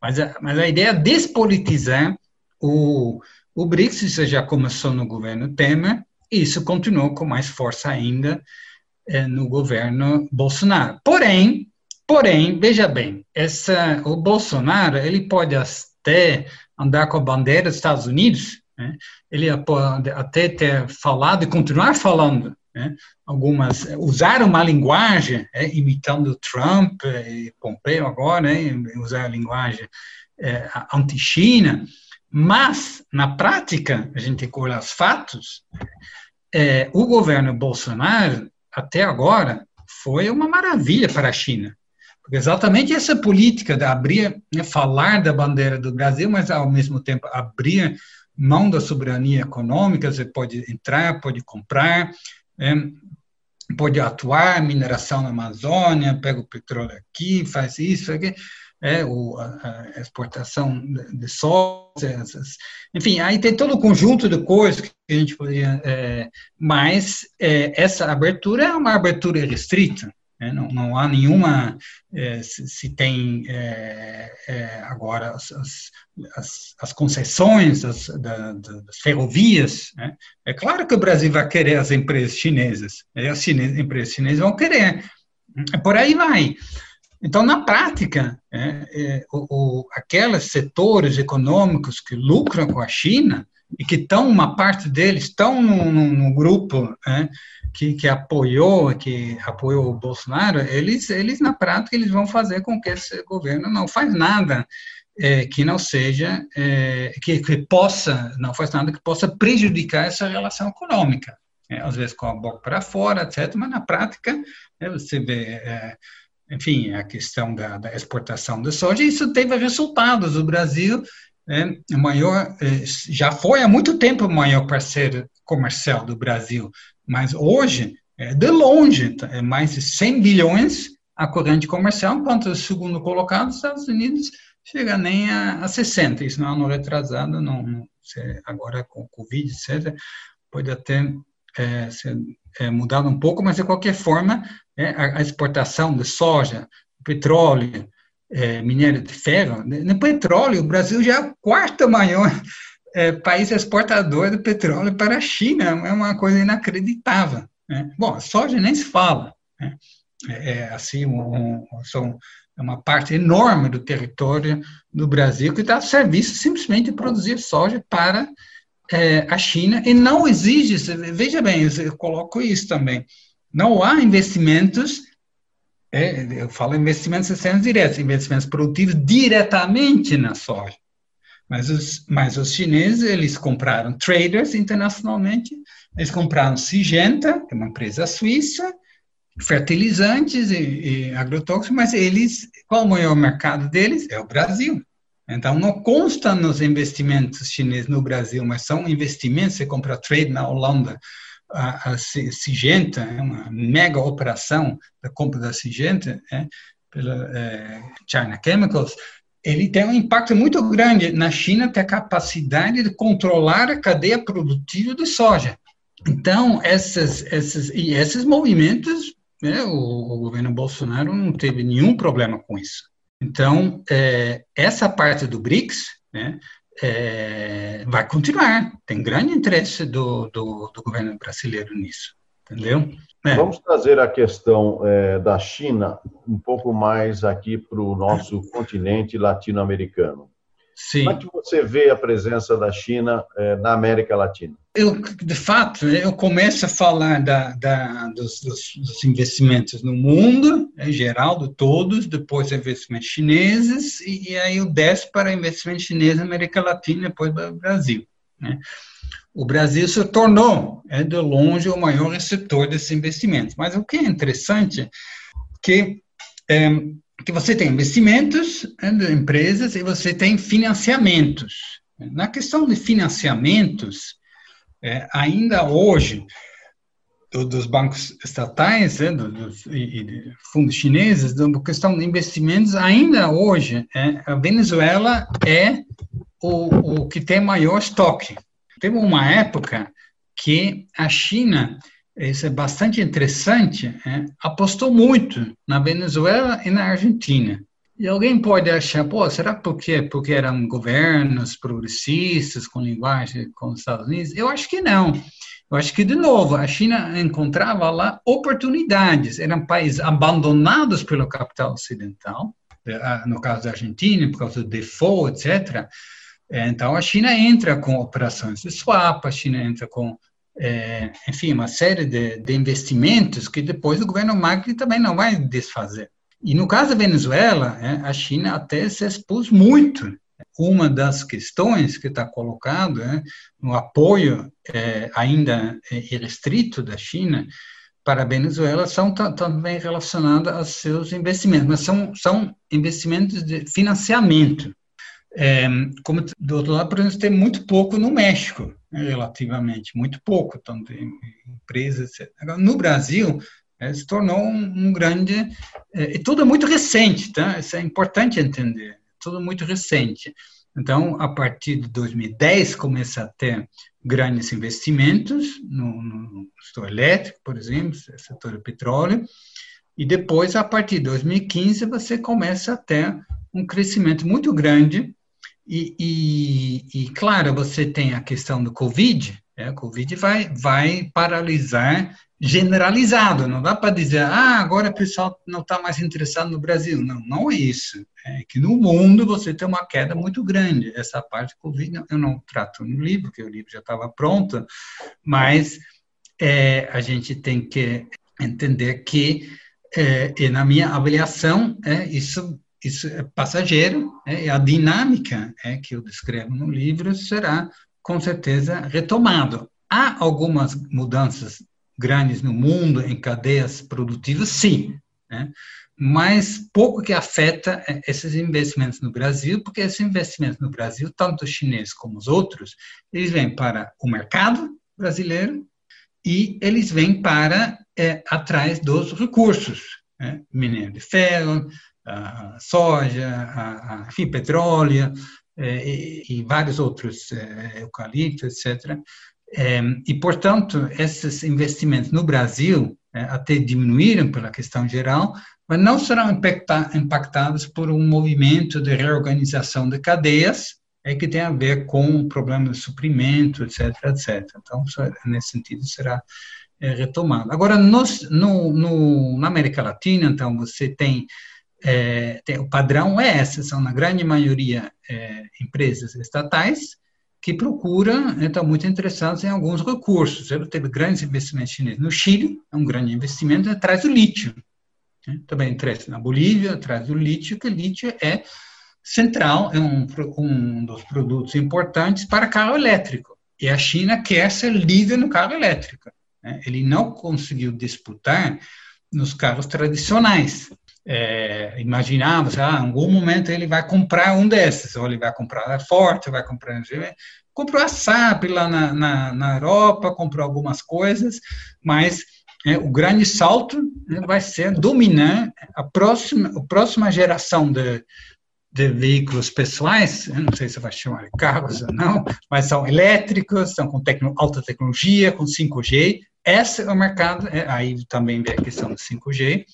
Speaker 3: Mas a, mas a ideia é despolitizar o, o BRICS, isso já começou no governo Temer, e isso continuou com mais força ainda é, no governo Bolsonaro. Porém, porém, veja bem, essa, o Bolsonaro ele pode até andar com a bandeira dos Estados Unidos, né? ele pode até ter falado e continuar falando né? algumas usaram uma linguagem é, imitando Trump e Pompeo agora, né? usar a linguagem é, anti-China, mas na prática a gente olhar os fatos. É, o governo Bolsonaro até agora foi uma maravilha para a China. Porque exatamente essa política de abrir, né, falar da bandeira do Brasil, mas ao mesmo tempo abrir mão da soberania econômica, você pode entrar, pode comprar, é, pode atuar, mineração na Amazônia, pega o petróleo aqui, faz isso, aqui, é, a, a exportação de, de enfim, aí tem todo o um conjunto de coisas que a gente poderia, é, mas é, essa abertura é uma abertura restrita, né? Não, não, há nenhuma, é, se, se, tem é, é, agora as, as, as concessões das, da, das ferrovias. Né? É claro que o Brasil vai querer as empresas chinesas, as empresas chinesas vão querer. Por aí vai. Então, na prática, é, é, o, o, aqueles setores econômicos que lucram com a China e que estão, uma parte deles estão no, grupo é, que, que apoiou, que apoiou o Bolsonaro, eles, eles na prática eles vão fazer com que esse governo não faz nada é, que não seja é, que, que, possa não faz nada que possa prejudicar essa relação econômica, é, às vezes com a boca para fora, etc. Mas na prática é, você vê é, enfim, a questão da, da, exportação de soja, isso teve resultados. O Brasil é, maior, é, já foi há muito tempo o maior parceiro comercial do Brasil. Mas hoje, é, de longe, tá, é mais de 100 bilhões a corrente comercial, enquanto o segundo colocado, os Estados Unidos, chega nem a, a 60. Isso não é um retrasado, não, não agora com o Covid, etc., pode até é, ser é, mudado um pouco, mas de qualquer forma, é, a, a, exportação de soja, petróleo, é, minério de ferro, no petróleo, o Brasil já é o quarto maior é, país exportador de petróleo para a China, é uma coisa inacreditável. Né? Bom, soja nem se fala. Né? É, é, assim, um, um, são é uma parte enorme do território do Brasil que está a serviço simplesmente de produzir soja para é, a China e não exige, veja bem, eu coloco isso também, não há investimentos, é, eu falo investimentos externos diretos, investimentos produtivos diretamente na soja. Mas os, mas os chineses, eles compraram traders internacionalmente, eles compraram Sigenta, que é uma empresa suíça, fertilizantes e, e agrotóxicos, mas eles, qual o maior mercado deles? É o Brasil. Então, não consta nos investimentos chineses no Brasil, mas são investimentos, você compra trade na Holanda, a, a é uma mega operação da compra da Sigenta, é, pela é, China Chemicals, ele tem um impacto muito grande na China, tem a capacidade de controlar a cadeia produtiva de soja. Então, essas, essas, e esses movimentos, né, o, o, governo Bolsonaro não teve nenhum problema com isso. Então, é, essa parte do BRICS né, é, vai continuar. Tem grande interesse do, do, do governo brasileiro nisso, entendeu?
Speaker 2: É. Vamos trazer a questão é, da China um pouco mais aqui para o nosso continente latino-americano. Sim. Como é que você vê a presença da China é, na América Latina?
Speaker 3: Eu, de fato, eu começo a falar da, da, dos, dos, investimentos no mundo, em geral, de todos, depois investimentos chineses, e, e aí eu desço para investimentos chineses na América Latina, depois para o Brasil. Né? o Brasil se tornou, é de longe, o maior receptor desses investimentos. Mas o que é interessante que é, que você tem investimentos é, de empresas e você tem financiamentos. Na questão de financiamentos, é, ainda hoje, dos bancos estatais é, dos, e, fundos chineses, da questão de investimentos, ainda hoje, é, a Venezuela é o, o que tem maior estoque Teve uma época que a China, isso é bastante interessante, é, apostou muito na Venezuela e na Argentina. E alguém pode achar, pô, será porque porque eram governos progressistas com linguagem com os Estados Unidos? Eu acho que não. Eu acho que, de novo, a China encontrava lá oportunidades. Eram países abandonados pelo capital ocidental, no caso da Argentina, por causa do default, etc. Então, a China entra com operações de swap, a China entra com, é, enfim, uma série de, de, investimentos que depois o governo Macri também não vai desfazer. E no caso da Venezuela, é, a China até se expôs muito. Uma das questões que está colocado é, no apoio é, ainda irrestrito da China para a Venezuela são também relacionadas aos seus investimentos, mas são, são investimentos de financiamento. É, como do outro lado, por exemplo, tem muito pouco no México, né, relativamente, muito pouco, tanto em empresas, etc. Agora, no Brasil, é, se tornou um, um grande. É, e tudo é muito recente, tá? Isso é importante entender. Tudo muito recente. Então, a partir de 2010, começa a ter grandes investimentos no, no setor elétrico, por exemplo, setor do petróleo, e depois, a partir de 2015, você começa a ter um crescimento muito grande e, e, e, claro, você tem a questão do Covid, né? o Covid vai, vai paralisar generalizado, não dá para dizer, ah, agora o pessoal não está mais interessado no Brasil. Não, não é isso. É que no mundo você tem uma queda muito grande. Essa parte do Covid eu não trato no livro, porque o livro já estava pronto, mas é, a gente tem que entender que, é, na minha avaliação, é, isso isso é passageiro, é, a dinâmica é, que eu descrevo no livro será, com certeza, retomado. Há algumas mudanças grandes no mundo, em cadeias produtivas, sim, né? mas pouco que afeta é, esses investimentos no Brasil, porque esses investimentos no Brasil, tanto os chineses como os outros, eles vêm para o mercado brasileiro e eles vêm para é, atrás dos recursos, né? minério de ferro, a soja, a, enfim, petróleo é, e, e, vários outros, é, eucalipto, etc. É, e, portanto, esses investimentos no Brasil é, até diminuíram pela questão geral, mas não serão impacta, impactados por um movimento de reorganização de cadeias é que tem a ver com o problema de suprimento, etc, etc. Então, nesse sentido, será é, retomado. Agora, nos, no, no, na América Latina, então, você tem é, o padrão é esse, são na grande maioria é, empresas estatais que procuram, estão muito interessadas em alguns recursos. Ele teve grandes investimentos chineses no Chile, é um grande investimento atrás do lítio. Né? Também interessa na Bolívia, atrás do lítio, que lítio é central, é um, um dos produtos importantes para carro elétrico. E a China quer ser líder no carro elétrico. Né? Ele não conseguiu disputar nos carros tradicionais é, imaginávamos, ah, em algum momento ele vai comprar um desses, ou ele vai comprar a Forte, vai comprar comprou a SAP lá na, na, na Europa, comprou algumas coisas, mas é, o grande salto né, vai ser dominar a próxima, a próxima geração de, de veículos pessoais, não sei se vai chamar de carros ou não, mas são elétricos, são com tecno, alta tecnologia, com 5G. Esse é o mercado, é, aí também vem a questão do 5G,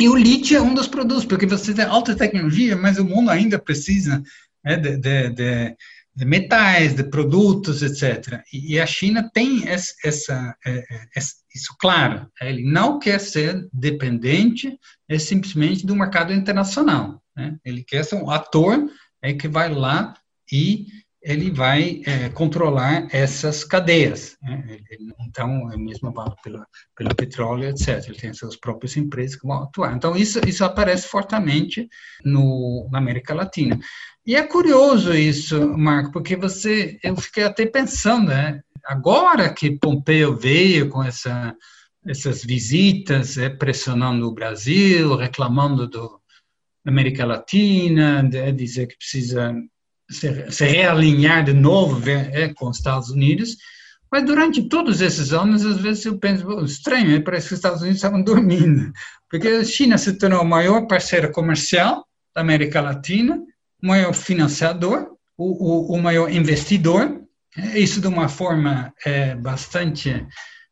Speaker 3: e o lítio é um dos produtos, porque você tem alta tecnologia, mas o mundo ainda precisa né, de, de, de, de, metais, de produtos, etc. E, a China tem essa, essa, é, é, isso claro. Ele não quer ser dependente é simplesmente do mercado internacional. Né? Ele quer ser um ator é, que vai lá e ele vai é, controlar essas cadeias. Né? Então, é mesmo vale pelo, petróleo, etc. Ele tem suas próprias empresas que vão atuar. Então, isso, isso aparece fortemente no, na América Latina. E é curioso isso, Marco, porque você, eu fiquei até pensando, né? agora que Pompeu veio com essa, essas visitas, é, pressionando o Brasil, reclamando do, da América Latina, de, dizer que precisa se, se realinhar de novo é, com os Estados Unidos, mas durante todos esses anos, às vezes eu penso, estranho, parece que os Estados Unidos estavam dormindo, porque a China se tornou o maior parceiro comercial da América Latina, o maior financiador, o, o, o maior investidor, é, isso de uma forma é, bastante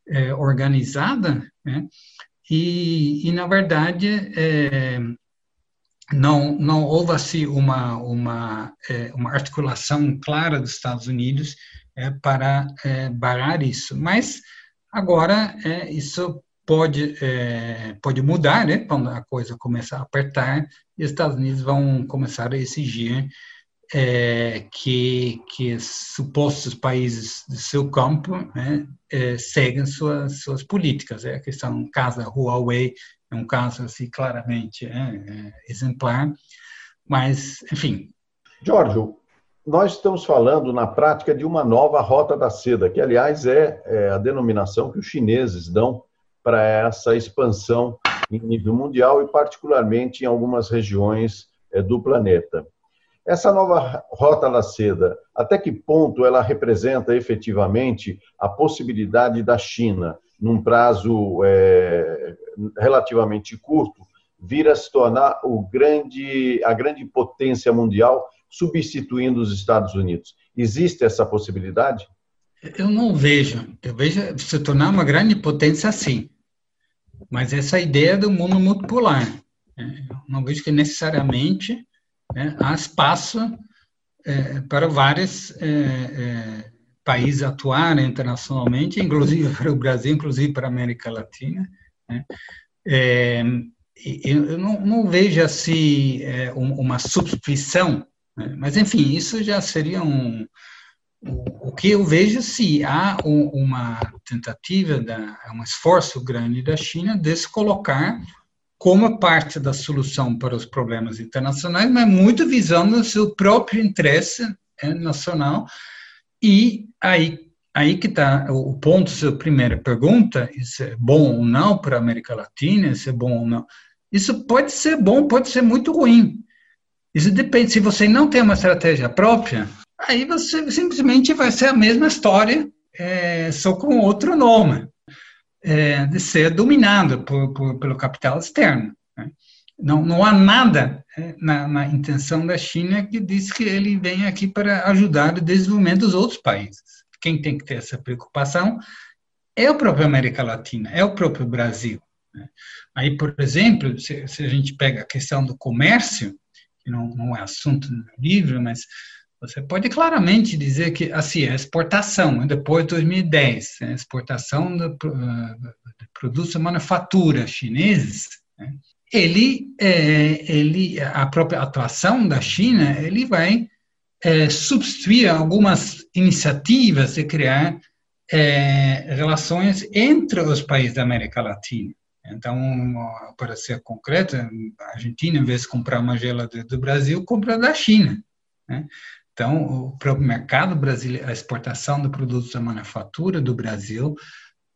Speaker 3: é, organizada, né? e, e, na verdade, é, não, não houve assim uma, uma, é, uma articulação clara dos Estados Unidos é, para é, barrar isso. Mas agora é, isso pode é, pode mudar, né? Quando a coisa começar a apertar, e os Estados Unidos vão começar a exigir é, que, que supostos países do seu campo né, seguem suas, suas políticas. É a questão, da Huawei, é um caso assim, claramente é, é, exemplar, mas, enfim.
Speaker 2: Jorge, nós estamos falando na prática de uma nova rota da seda, que, aliás, é, é a denominação que os chineses dão para essa expansão em nível mundial e, particularmente, em algumas regiões é, do planeta. Essa nova rota da seda, até que ponto ela representa efetivamente a possibilidade da China, num prazo é, relativamente curto, vir a se tornar o grande, a grande potência mundial, substituindo os Estados Unidos? Existe essa possibilidade?
Speaker 3: Eu não vejo. Eu vejo se tornar uma grande potência, sim. Mas essa ideia do mundo multipolar. Né? Não vejo que necessariamente né, há espaço é, para vários é, é, países atuarem internacionalmente, inclusive para o Brasil, inclusive para a América Latina. Né? É, eu não, não, vejo assim é, uma substituição, né? mas enfim, isso já seria um, o que eu vejo se há uma tentativa, um esforço grande da China de se colocar como parte da solução para os problemas internacionais, mas muito visando o seu próprio interesse é, nacional. E aí, aí que está o ponto, sua primeira pergunta, isso é bom ou não para a América Latina, isso é bom ou não. Isso pode ser bom, pode ser muito ruim. Isso depende, se você não tem uma estratégia própria, aí você simplesmente vai ser a mesma história, é, só com outro nome é, de ser dominado por, por, pelo capital externo. Né? Não, não há nada é, na, na, intenção da China que diz que ele vem aqui para ajudar o desenvolvimento dos outros países. Quem tem que ter essa preocupação é a própria América Latina, é o próprio Brasil. Né? Aí, por exemplo, se, se, a gente pega a questão do comércio, que não, não é assunto no livro, mas você pode claramente dizer que assim, a exportação, depois de 2010, a exportação de, de produtos de manufatura chineses, né, ele, é, ele, a própria atuação da China, ele vai é, substituir algumas iniciativas de criar é, relações entre os países da América Latina. Então, para ser concreto, a Argentina, em vez de comprar uma geladeira do Brasil, compra da China. Né? Então, o próprio mercado brasileiro, a exportação de produtos da manufatura do Brasil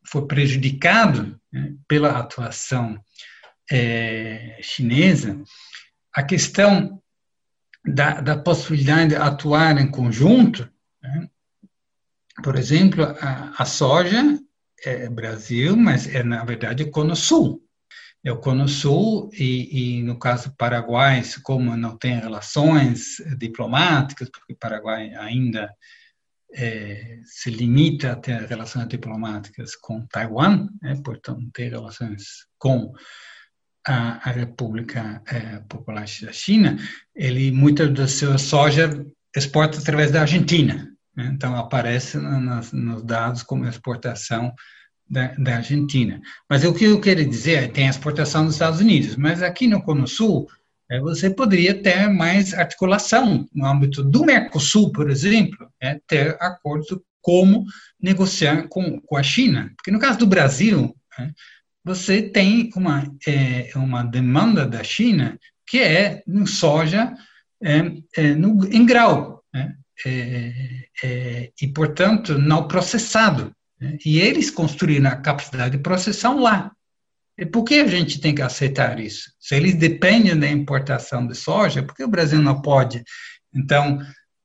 Speaker 3: foi prejudicado né, pela atuação é, chinesa. A questão da, da, possibilidade de atuar em conjunto, né, por exemplo, a, a soja é Brasil, mas é na verdade o Cono Sul é o Cono Sul e, e, no caso Paraguai, como não tem relações diplomáticas, porque Paraguai ainda é, se limita a ter relações diplomáticas com Taiwan, né, portanto não tem relações com a, a República é, Popular da China, ele muita da sua soja exporta através da Argentina, né, então aparece nos dados como exportação da, da, Argentina. Mas o que eu quero dizer é tem exportação dos Estados Unidos, mas aqui no Cono Sul é, você poderia ter mais articulação no âmbito do Mercosul, por exemplo, é, ter acordos como negociar com, com a China. Porque no caso do Brasil, é, você tem uma, é, uma demanda da China que é no soja é, é, no, em grau, né? e, portanto, não processado. Né? E eles construíram a capacidade de processão lá. E por que a gente tem que aceitar isso? Se eles dependem da importação de soja, por que o Brasil não pode? Então,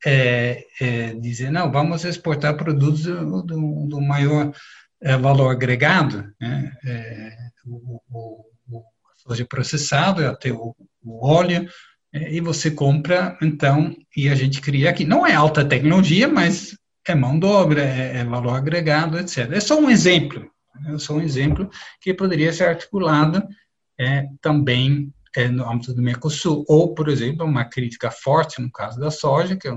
Speaker 3: é, é, dizer, não, vamos exportar produtos do, do maior é, valor agregado, né? É, o, o, o, soja processada, até o, o óleo, é, e você compra, então, e a gente cria aqui. Não é alta tecnologia, mas é mão de obra, é, é valor agregado, etc. É só um exemplo, é só um exemplo que poderia ser articulado é, também é, no âmbito do Mercosul, ou, por exemplo, uma crítica forte no caso da soja, que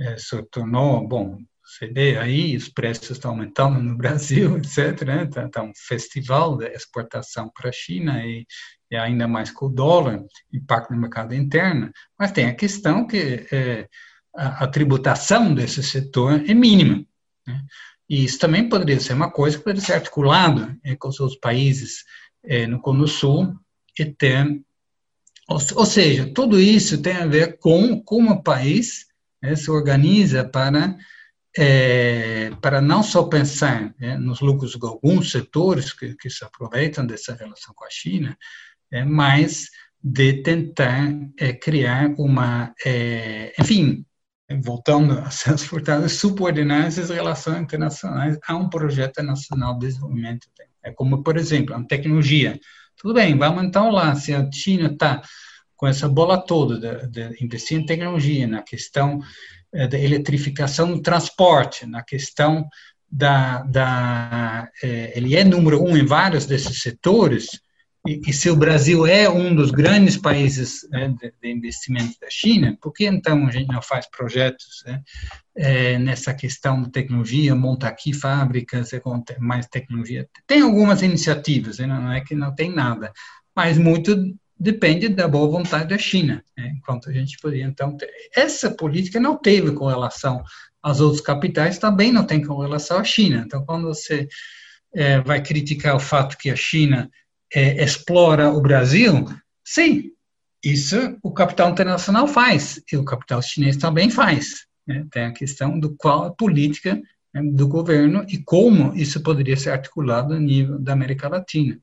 Speaker 3: é, se tornou, bom, você vê aí, os preços estão aumentando no Brasil, etc. Né? Está tá um festival de exportação para a China e, e, ainda mais com o dólar, impacto no mercado interno. Mas tem a questão que é, a, a, tributação desse setor é mínima. Né? E isso também poderia ser uma coisa que poderia ser articulado é, com os outros países é, no Cone Sul e ter, ou, ou, seja, tudo isso tem a ver com como o país né, se organiza para é, para não só pensar é, nos lucros de alguns setores que, que, se aproveitam dessa relação com a China, é, mas de tentar é, criar uma, é, enfim, voltando a ser as subordinar essas relações internacionais a um projeto nacional de desenvolvimento. É como, por exemplo, a tecnologia. Tudo bem, vamos então lá, se a China está com essa bola toda de, de investir em tecnologia, na questão da eletrificação do transporte, na questão da, da eh, ele é número um em vários desses setores, e, e se o Brasil é um dos grandes países né, de, de, investimento da China, por que então a gente não faz projetos né, é, nessa questão de tecnologia, monta aqui fábricas com mais tecnologia? Tem algumas iniciativas, né, não é que não tem nada, mas muito depende da boa vontade da China, né? enquanto a gente poderia, então, ter. essa política não teve correlação às outras capitais, também não tem correlação à China. Então, quando você é, vai criticar o fato que a China é, explora o Brasil, sim, isso o capital internacional faz, e o capital chinês também faz. Né? Tem a questão do qual a política né, do governo e como isso poderia ser articulado a nível da América Latina.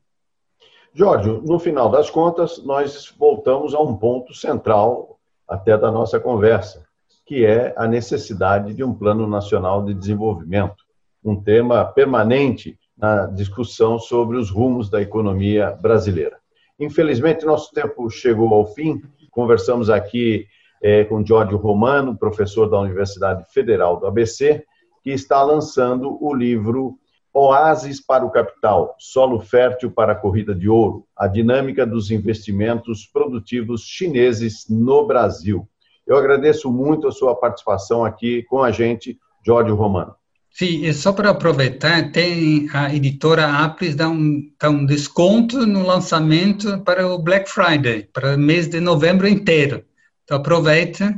Speaker 2: Jorge, no final das contas, nós voltamos a um ponto central até da nossa conversa, que é a necessidade de um plano nacional de desenvolvimento, um tema permanente na discussão sobre os rumos da economia brasileira. Infelizmente, nosso tempo chegou ao fim. Conversamos aqui é, com Jorge Romano, professor da Universidade Federal do ABC, que está lançando o livro Oásis para o capital, solo fértil para a corrida de ouro, a dinâmica dos investimentos produtivos chineses no Brasil. Eu agradeço muito a sua participação aqui com a gente, Jorge Romano.
Speaker 3: Sim, e só para aproveitar, tem a editora Apres dá um, dá um desconto no lançamento para o Black Friday, para o mês de novembro inteiro. Então aproveita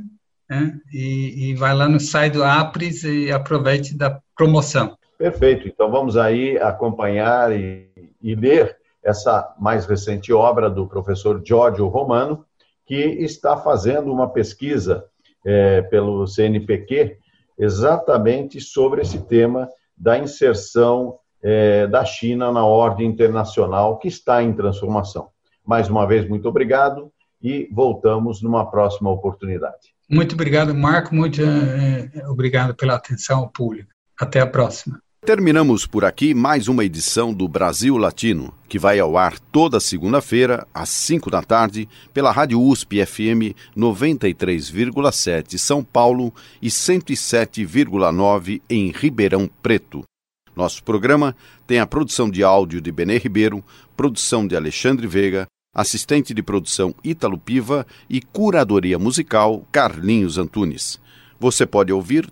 Speaker 3: né, e, e vai lá no site do Apres e aproveite da promoção.
Speaker 2: Perfeito. Então vamos aí acompanhar e, e ler essa mais recente obra do professor Giorgio Romano, que está fazendo uma pesquisa é, pelo CNPq exatamente sobre esse tema da inserção é, da China na ordem internacional que está em transformação. Mais uma vez, muito obrigado e voltamos numa próxima oportunidade.
Speaker 3: Muito obrigado, Marco. Muito é, obrigado pela atenção ao público. Até a próxima.
Speaker 1: Terminamos por aqui mais uma edição do Brasil Latino, que vai ao ar toda segunda-feira, às 5 da tarde, pela Rádio USP FM 93,7 São Paulo e 107,9 em Ribeirão Preto. Nosso programa tem a produção de áudio de Benê Ribeiro, produção de Alexandre Veiga, assistente de produção Ítalo Piva e curadoria musical Carlinhos Antunes. Você pode ouvir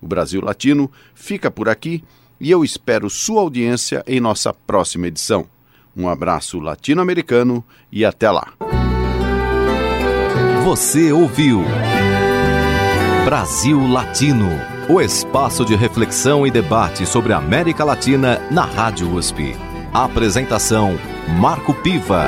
Speaker 1: O Brasil Latino fica por aqui e eu espero sua audiência em nossa próxima edição. Um abraço latino-americano e até lá.
Speaker 5: Você ouviu Brasil Latino, o espaço de reflexão e debate sobre a América Latina na Rádio USP. Apresentação Marco Piva.